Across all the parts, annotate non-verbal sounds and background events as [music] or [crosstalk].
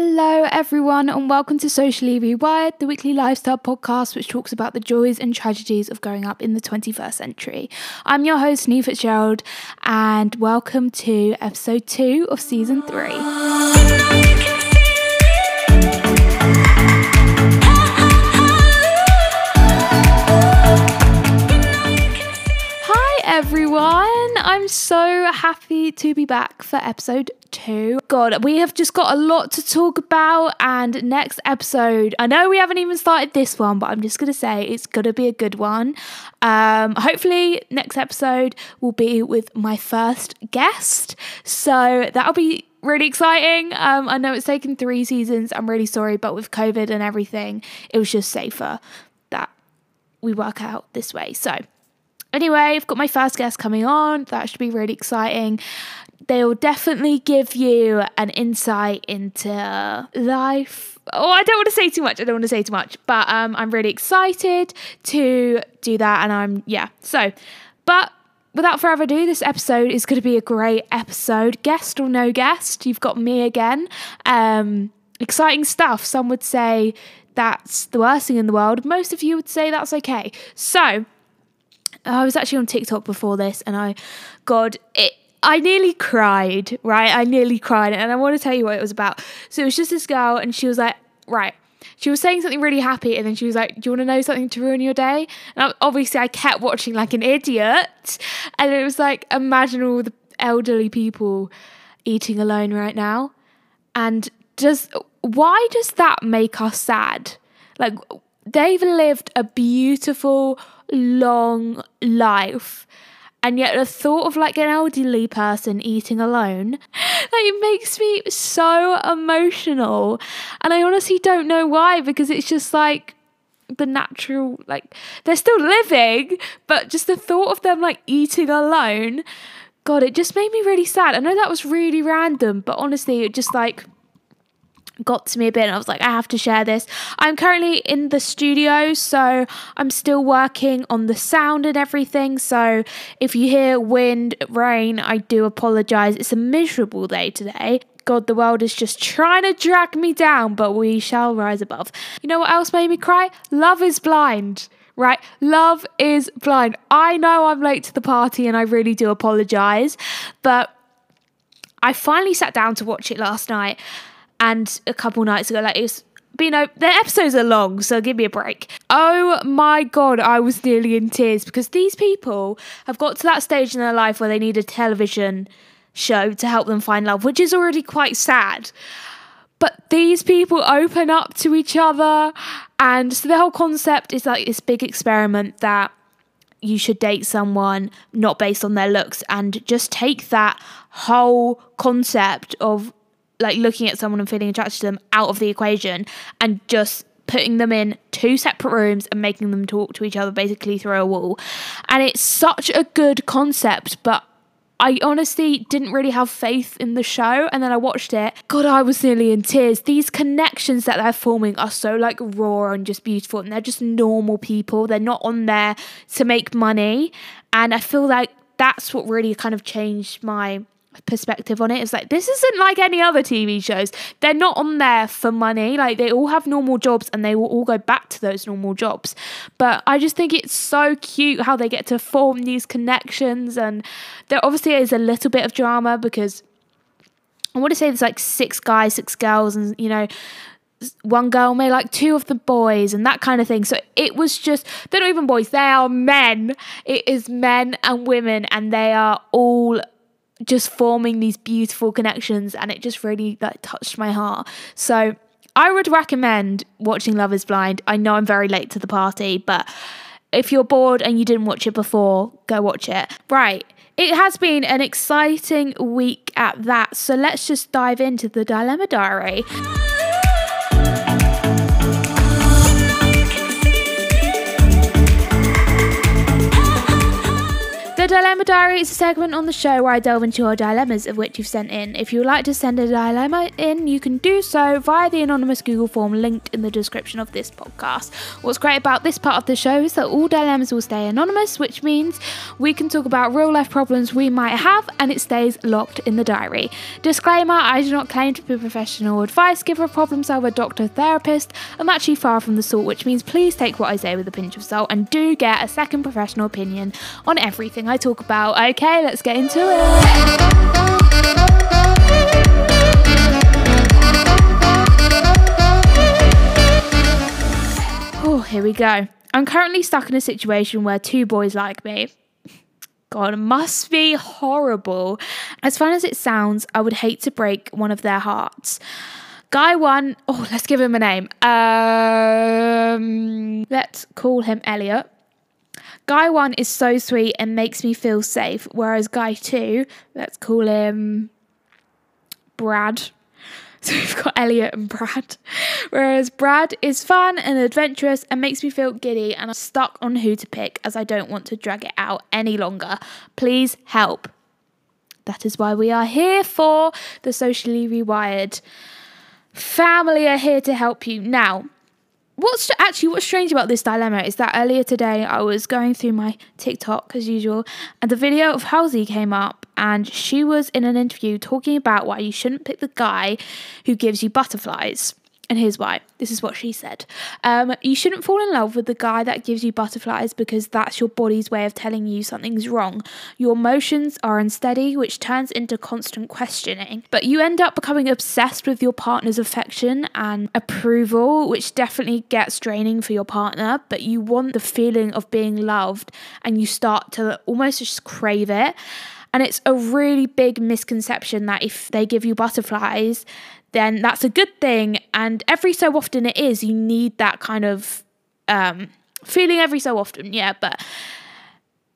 Hello, everyone, and welcome to Socially Rewired, the weekly lifestyle podcast which talks about the joys and tragedies of growing up in the 21st century. I'm your host, Neve Fitzgerald, and welcome to episode two of season three. I'm so happy to be back for episode two. God, we have just got a lot to talk about. And next episode, I know we haven't even started this one, but I'm just to say it's to be a good one. Um, hopefully, next episode will be with my first guest. So that'll be really exciting. Um, I know it's taken three seasons. I'm really sorry, but with COVID and everything, it was just safer that we work out this way. So, anyway, I've got my first guest coming on. That should be really exciting. They'll definitely give you an insight into life. Oh, I don't want to say too much. I don't want to say too much, but um, I'm really excited to do that. And I'm, yeah. So, but without further ado, this episode is going to be a great episode. Guest or no guest, you've got me again. Um, exciting stuff. Some would say that's the worst thing in the world. Most of you would say that's okay. So, I was actually on TikTok before this, and I, God, it. I nearly cried, right? I nearly cried, and I want to tell you what it was about. So it was just this girl, and she was like, right. She was saying something really happy, and then she was like, "Do you want to know something to ruin your day?" And obviously, I kept watching like an idiot, and it was like, imagine all the elderly people eating alone right now, and does why does that make us sad? Like they've lived a beautiful long life. And yet the thought of like an elderly person eating alone, [laughs] like it makes me so emotional. And I honestly don't know why, because it's just like the natural like they're still living, but just the thought of them like eating alone, God, it just made me really sad. I know that was really random, but honestly, it just like got to me a bit and I was like, I have to share this. I'm currently in the studio, so I'm still working on the sound and everything. So if you hear wind, rain, I do apologize. It's a miserable day today. God, the world is just trying to drag me down, but we shall rise above. You know what else made me cry? Love is blind right? Love is blind. I know I'm late to the party and I really do apologize, but I finally sat down to watch it last night and a couple nights ago. Like it was, you know, the episodes are long, so give me a break. Oh my god, I was nearly in tears because these people have got to that stage in their life where they need a television show to help them find love, which is already quite sad. But these people open up to each other, and so the whole concept is like this big experiment that you should date someone not based on their looks and just take that whole concept of like looking at someone and feeling attracted to them out of the equation and just putting them in two separate rooms and making them talk to each other basically through a wall. And it's such a good concept, but I honestly didn't really have faith in the show. And then I watched it. God, I was nearly in tears. These connections that they're forming are so like raw and just beautiful. And they're just normal people. They're not on there to make money. And I feel like that's what really kind of changed my perspective on it. It's like this isn't like any other TV shows. They're not on there for money. Like they all have normal jobs and they will all go back to those normal jobs. But I just think it's so cute how they get to form these connections and there obviously is a little bit of drama because I want to say there's like six guys, six girls and you know one girl may like two of the boys and that kind of thing. So it was just, they're not even boys, they are men. It is men and women, and they are all just forming these beautiful connections and it just really like touched my heart. So I would recommend watching Love is Blind. I know I'm very late to the party, but if you're bored and you didn't watch it before, go watch it. Right. It has been an exciting week at that. So let's just dive into the Dilemma Diary. Dilemma Diary is a segment on the show where I delve into your dilemmas of which you've sent in. If you would like to send a dilemma in, you can do so via the anonymous Google form linked in the description of this podcast. What's great about this part of the show is that all dilemmas will stay anonymous, which means we can talk about real life problems we might have and it stays locked in the diary. Disclaimer I do not claim to be a professional advice giver, problem solver, doctor, therapist. I'm actually far from the sort, which means please take what I say with a pinch of salt and do get a second professional opinion on everything I talk about. Okay, let's get into it. Oh, here we go. I'm currently stuck in a situation where two boys like me. God, must be horrible. As fun as it sounds, I would hate to break one of their hearts. Guy one, oh, let's give him a name. Um, let's call him Elliot. Guy one is so sweet and makes me feel safe, whereas guy two, let's call him Brad. [laughs] So we've got Elliot and Brad. [laughs] Whereas Brad is fun and adventurous and makes me feel giddy, and I'm stuck on who to pick as I don't want to drag it out any longer. Please help. That is why we are here for the socially rewired family are here to help you. Now, what's actually what's strange about this dilemma is that earlier today I was going through my TikTok as usual, and the video of Halsey came up, and she was in an interview talking about why you shouldn't pick the guy who gives you butterflies. And here's why. This is what she said. Um, you shouldn't fall in love with the guy that gives you butterflies because that's your body's way of telling you something's wrong. Your emotions are unsteady, which turns into constant questioning. But you end up becoming obsessed with your partner's affection and approval, which definitely gets draining for your partner. But you want the feeling of being loved and you start to almost just crave it. And it's a really big misconception that if they give you butterflies, then that's a good thing. And every so often it is. You need that kind of um, feeling every so often, yeah. But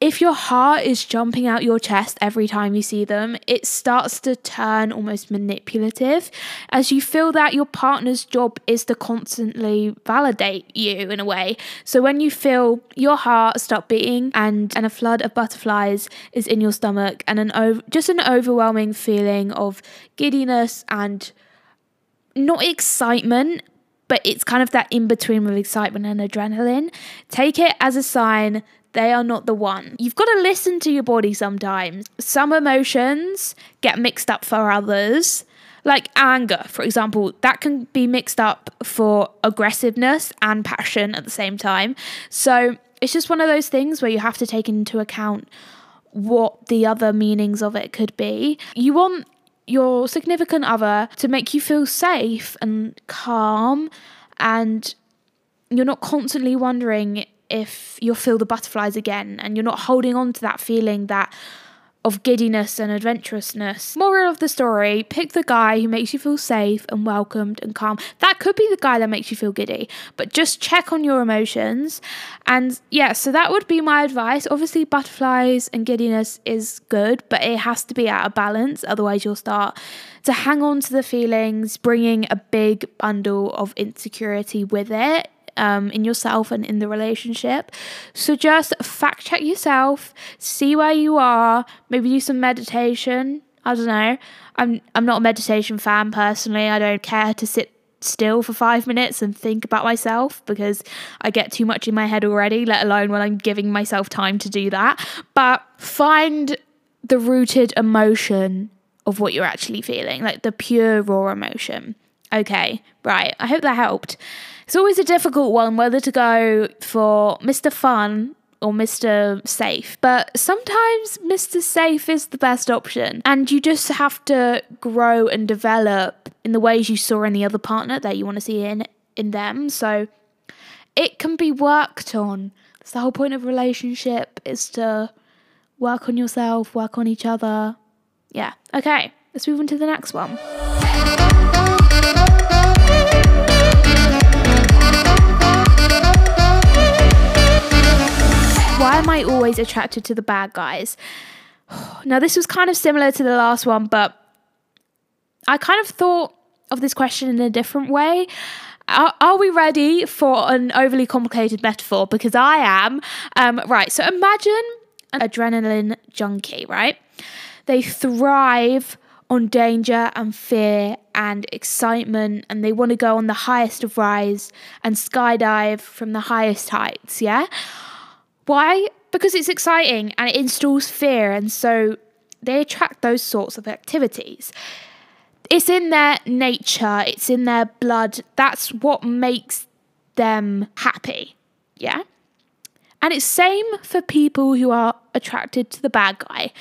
if your heart is jumping out your chest every time you see them, it starts to turn almost manipulative as you feel that your partner's job is to constantly validate you in a way. So when you feel your heart stop beating and, and a flood of butterflies is in your stomach and an just an overwhelming feeling of giddiness and not excitement, but it's kind of that in between with excitement and adrenaline. Take it as a sign they are not the one. You've got to listen to your body sometimes. Some emotions get mixed up for others. Like anger, for example, that can be mixed up for aggressiveness and passion at the same time. So it's just one of those things where you have to take into account what the other meanings of it could be. You want your significant other to make you feel safe and calm and you're not constantly wondering if you'll feel the butterflies again and you're not holding on to that feeling that of giddiness and adventurousness. Moral of the story pick the guy who makes you feel safe and welcomed and calm. That could be the guy that makes you feel giddy, but just check on your emotions. And yeah, so that would be my advice. Obviously, butterflies and giddiness is good, but it has to be at a balance, otherwise, you'll start to hang on to the feelings, bringing a big bundle of insecurity with it um, in yourself and in the relationship. So just fact check yourself, see where you are, maybe do some meditation. I don't know. I'm I'm not a meditation fan personally. I don't care to sit still for five minutes and think about myself because I get too much in my head already, let alone when I'm giving myself time to do that. But find the rooted emotion of what you're actually feeling, like the pure raw emotion. Okay, right. I hope that helped. It's always a difficult one whether to go for Mr. Fun or Mr. Safe. But sometimes Mr. Safe is the best option. And you just have to grow and develop in the ways you saw in the other partner that you want to see in in them. So it can be worked on. It's the whole point of relationship is to work on yourself, work on each other. Yeah. Okay, let's move on to the next one. Always attracted to the bad guys? [sighs] Now, this was kind of similar to the last one, but I kind of thought of this question in a different way. Are, are we ready for an overly complicated metaphor? Because I am. Um, right, so imagine an adrenaline junkie, right? They thrive on danger and fear and excitement, and they want to go on the highest of rise and skydive from the highest heights, yeah? Why? Because it's exciting and it installs fear, and so they attract those sorts of activities. It's in their nature, it's in their blood. That's what makes them happy, yeah? And it's same for people who are attracted to the bad guy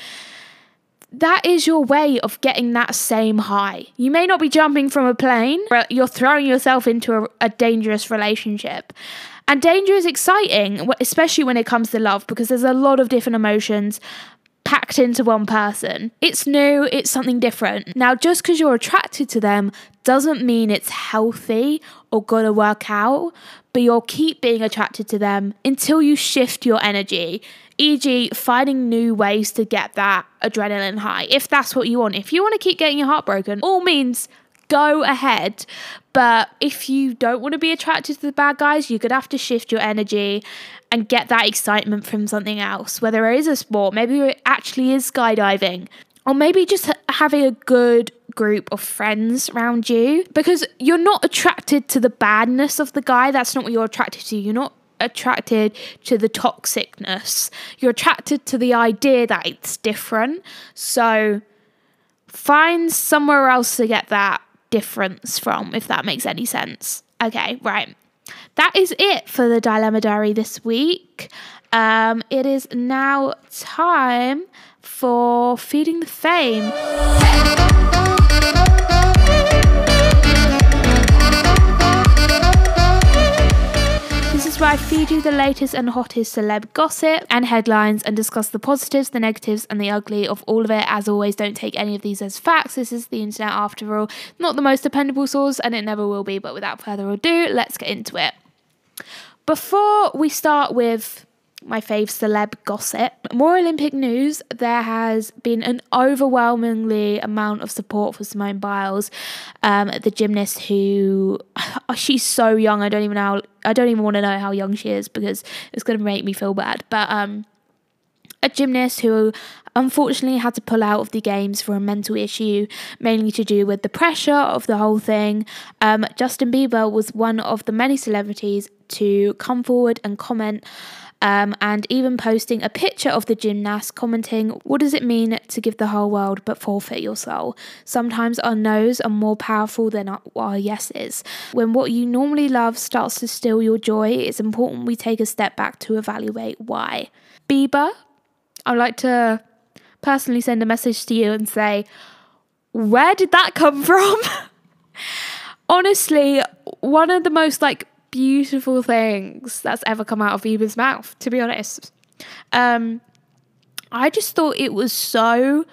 that is your way of getting that same high. You may not be jumping from a plane, but you're throwing yourself into a, a, dangerous relationship. And danger is exciting, especially when it comes to love, because there's a lot of different emotions packed into one person. It's new, it's something different. Now, just because you're attracted to them doesn't mean it's healthy or gonna work out, but you'll keep being attracted to them until you shift your energy e.g., finding new ways to get that adrenaline high. If that's what you want, if you want to keep getting your heart broken, all means go ahead. But if you don't want to be attracted to the bad guys, you're going to have to shift your energy and get that excitement from something else, whether it is a sport, maybe it actually is skydiving, or maybe just having a good group of friends around you because you're not attracted to the badness of the guy. That's not what you're attracted to. You're not attracted to the toxicness. You're attracted to the idea that it's different. So find somewhere else to get that difference from, if that makes any sense. Okay, right. That is it for the Dilemma Diary this week. Um, it is now time for Feeding the Fame. Is where I feed you the latest and hottest celeb gossip and headlines and discuss the positives, the negatives, and the ugly of all of it. As always, don't take any of these as facts. This is the internet after all, not the most dependable source, and it never will be. But without further ado, let's get into it. Before we start with my fave celeb gossip. More Olympic news. There has been an overwhelmingly amount of support for Simone Biles, um, the gymnast who [laughs] she's so young. I don't even know. I don't even want to know how young she is because it's going to make me feel bad. But um, a gymnast who unfortunately had to pull out of the games for a mental issue, mainly to do with the pressure of the whole thing. Um, Justin Bieber was one of the many celebrities to come forward and comment um, and even posting a picture of the gymnast commenting, What does it mean to give the whole world but forfeit your soul? Sometimes our no's are more powerful than our, our yeses. When what you normally love starts to steal your joy, it's important we take a step back to evaluate why. Bieber, I'd like to personally send a message to you and say, Where did that come [laughs] from? Honestly, one of the most like beautiful things that's ever come out of Bieber's mouth, to be honest. Um, I just thought it was so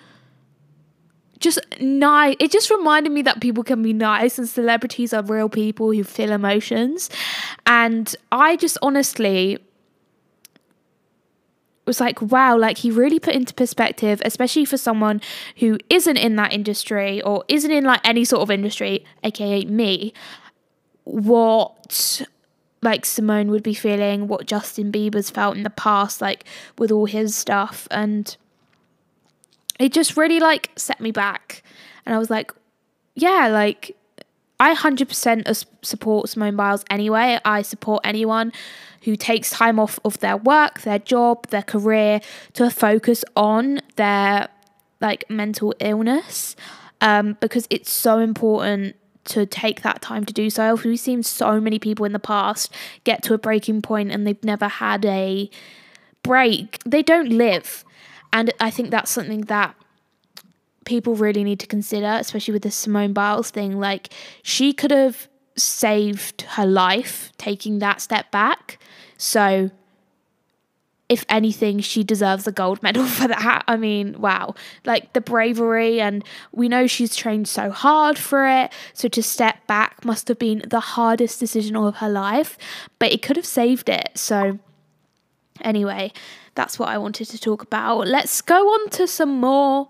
just nice. It just reminded me that people can be nice and celebrities are real people who feel emotions. And I just honestly was like, wow, like he really put into perspective, especially for someone who isn't in that industry or isn't in like any sort of industry, aka me, what like Simone would be feeling, what Justin Bieber's felt in the past, like with all his stuff. And it just really like set me back. And I was like, yeah, like I 100% support Simone Biles anyway. I support anyone who takes time off of their work, their job, their career to focus on their like mental illness um, because it's so important to take that time to do so. We've seen so many people in the past get to a breaking point and they've never had a break. They don't live. And I think that's something that people really need to consider, especially with the Simone Biles thing. Like, she could have saved her life taking that step back. So, if anything, she deserves a gold medal [laughs] for that. I mean, wow. Like the bravery, and we know she's trained so hard for it. So to step back must have been the hardest decision of her life, but it could have saved it. So, anyway, that's what I wanted to talk about. Let's go on to some more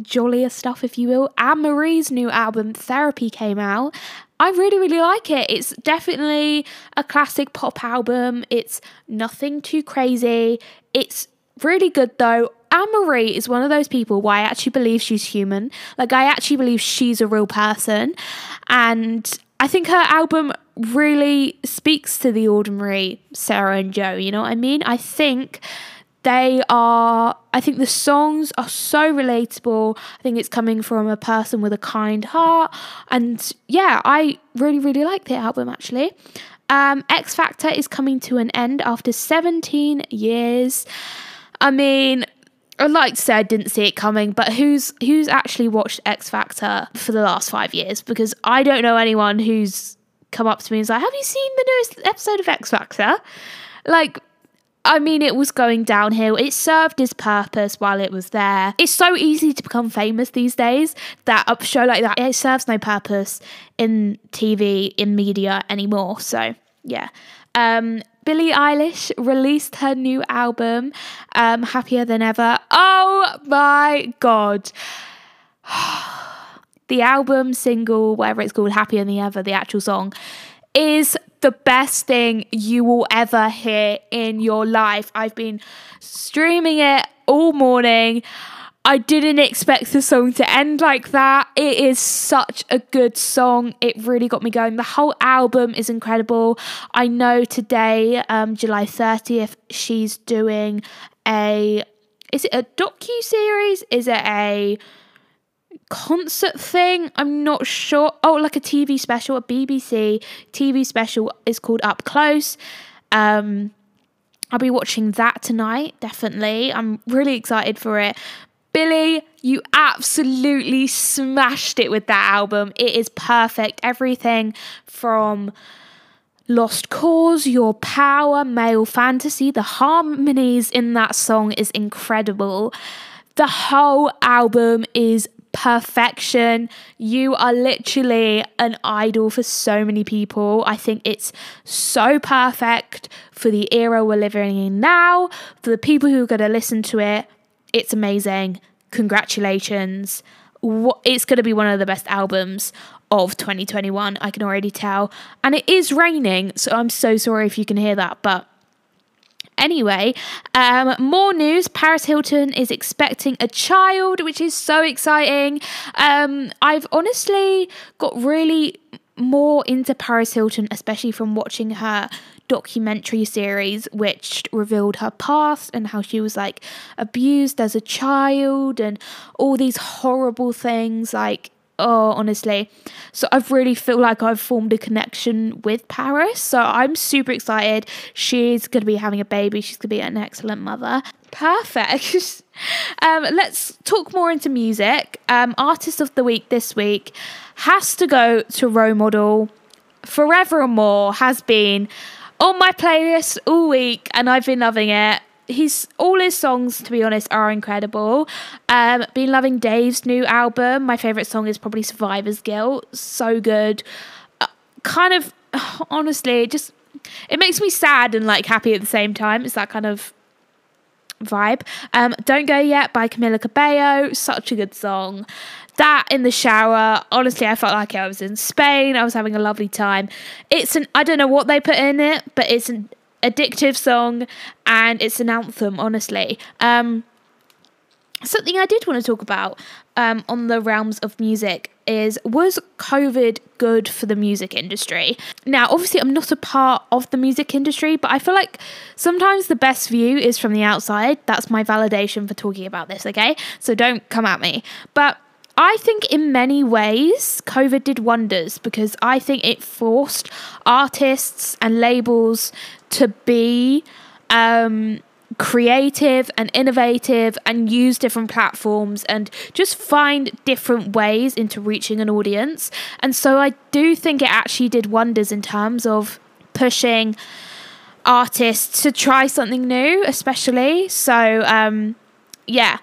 jollier stuff, if you will. Anne Marie's new album, Therapy, came out. I really, really like it. It's definitely a classic pop album. It's nothing too crazy. It's really good though. Anne Marie is one of those people where I actually believe she's human. Like, I actually believe she's a real person. And I think her album really speaks to the ordinary Sarah and Joe. You know what I mean? I think they are i think the songs are so relatable. I think it's coming from a person with a kind heart. And yeah i really really like the album actually. Um, x factor is coming to an end after 17 years. I mean i'd like to say i didn't see it coming but who's who's actually watched x factor for the last five years? Because i don't know anyone who's come up to me and is like have you seen the newest episode of x factor? Like I mean, it was going downhill. It served its purpose while it was there. It's so easy to become famous these days that a show like that, it serves no purpose in TV, in media anymore. So, yeah. Um, Billie Eilish released her new album, um, Happier Than Ever. Oh my God. [sighs] the album, single, whatever it's called, Happier Than Ever, the actual song, is the best thing you will ever hear in your life. I've been streaming it all morning. I didn't expect the song to end like that. It is such a good song. It really got me going. The whole album is incredible. I know today, um, July 30th, she's doing a is it a docu series? Is it a concert thing. I'm not sure. Oh, like a TV special, a BBC TV special is called Up Close. Um, I'll be watching that tonight, definitely. I'm really excited for it. Billie, you absolutely smashed it with that album. It is perfect. Everything from Lost Cause, Your Power, Male Fantasy, the harmonies in that song is incredible. The whole album is perfection. You are literally an idol for so many people. I think it's so perfect for the era we're living in now, for the people who are going to listen to it. It's amazing. Congratulations. It's going to be one of the best albums of 2021. I can already tell. And it is raining, so I'm so sorry if you can hear that, but Anyway, um, more news. Paris Hilton is expecting a child, which is so exciting. Um, I've honestly got really more into Paris Hilton, especially from watching her documentary series, which revealed her past and how she was like abused as a child and all these horrible things. Like, oh, honestly. So I've really feel like I've formed a connection with Paris. So I'm super excited. She's going to be having a baby. She's going to be an excellent mother. Perfect. [laughs] um, let's talk more into music. Um, Artist of the Week this week has to go to Role Model. Forevermore has been on my playlist all week and I've been loving it he's all his songs to be honest are incredible. Um been loving dave's new album my favorite song is probably survivor's guilt. So good. Uh, kind of [sighs] honestly just it makes me sad and like happy at the same time. It's that kind of vibe. Um don't go yet by camila cabello such a good song. That in the shower honestly i felt like i was in spain. I was having a lovely time. It's an i don't know what they put in it but it's an addictive song and it's an anthem, honestly. Um, something I did want to talk about um, on the realms of music is was COVID good for the music industry? Now, obviously, I'm not a part of the music industry, but I feel like sometimes the best view is from the outside. That's my validation for talking about this, okay? So don't come at me. But I think in many ways, COVID did wonders because I think it forced artists and labels to be um, creative and innovative and use different platforms and just find different ways into reaching an audience. And so I do think it actually did wonders in terms of pushing artists to try something new, especially. So, um, yeah.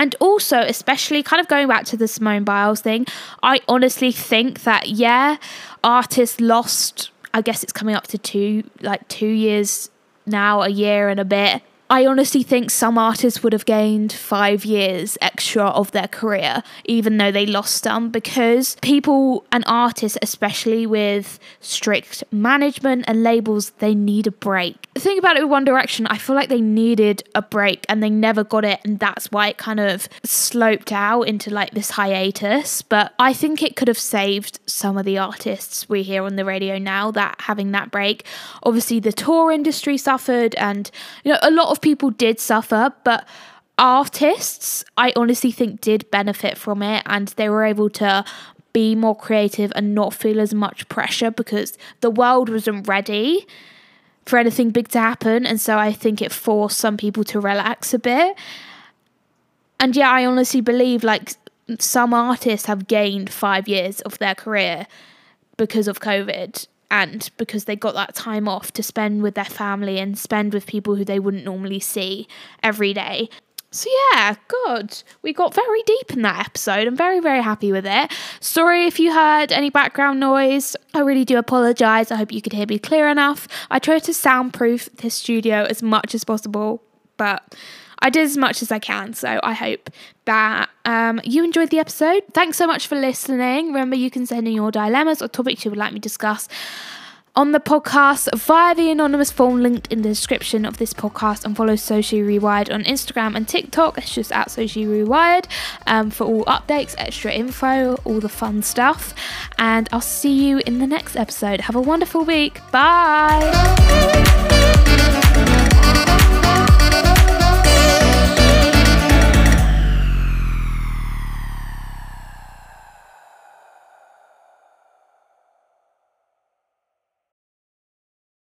And also, especially kind of going back to the Simone Biles thing, I honestly think that, yeah, artists lost I guess it's coming up to two, like two years now, a year and a bit I honestly think some artists would have gained five years extra of their career, even though they lost some, because people and artists, especially with strict management and labels, they need a break. The thing about it with One Direction, I feel like they needed a break and they never got it, and that's why it kind of sloped out into like this hiatus. But I think it could have saved some of the artists we hear on the radio now that having that break. Obviously, the tour industry suffered, and you know, a lot of people did suffer, but artists, I honestly think, did benefit from it and they were able to be more creative and not feel as much pressure because the world wasn't ready for anything big to happen. And so I think it forced some people to relax a bit. And yeah, I honestly believe like some artists have gained five years of their career because of COVID and because they got that time off to spend with their family and spend with people who they wouldn't normally see every day. So yeah, good. We got very deep in that episode. I'm very, very happy with it. Sorry if you heard any background noise. I really do apologize. I hope you could hear me clear enough. I tried to soundproof this studio as much as possible, but I did as much as I can. So I hope that um, you enjoyed the episode. Thanks so much for listening. Remember, you can send in your dilemmas or topics you would like me to discuss on the podcast via the anonymous form linked in the description of this podcast and follow Socially Rewired on Instagram and TikTok. It's just at Socially Rewired um, for all updates, extra info, all the fun stuff. And I'll see you in the next episode. Have a wonderful week. Bye.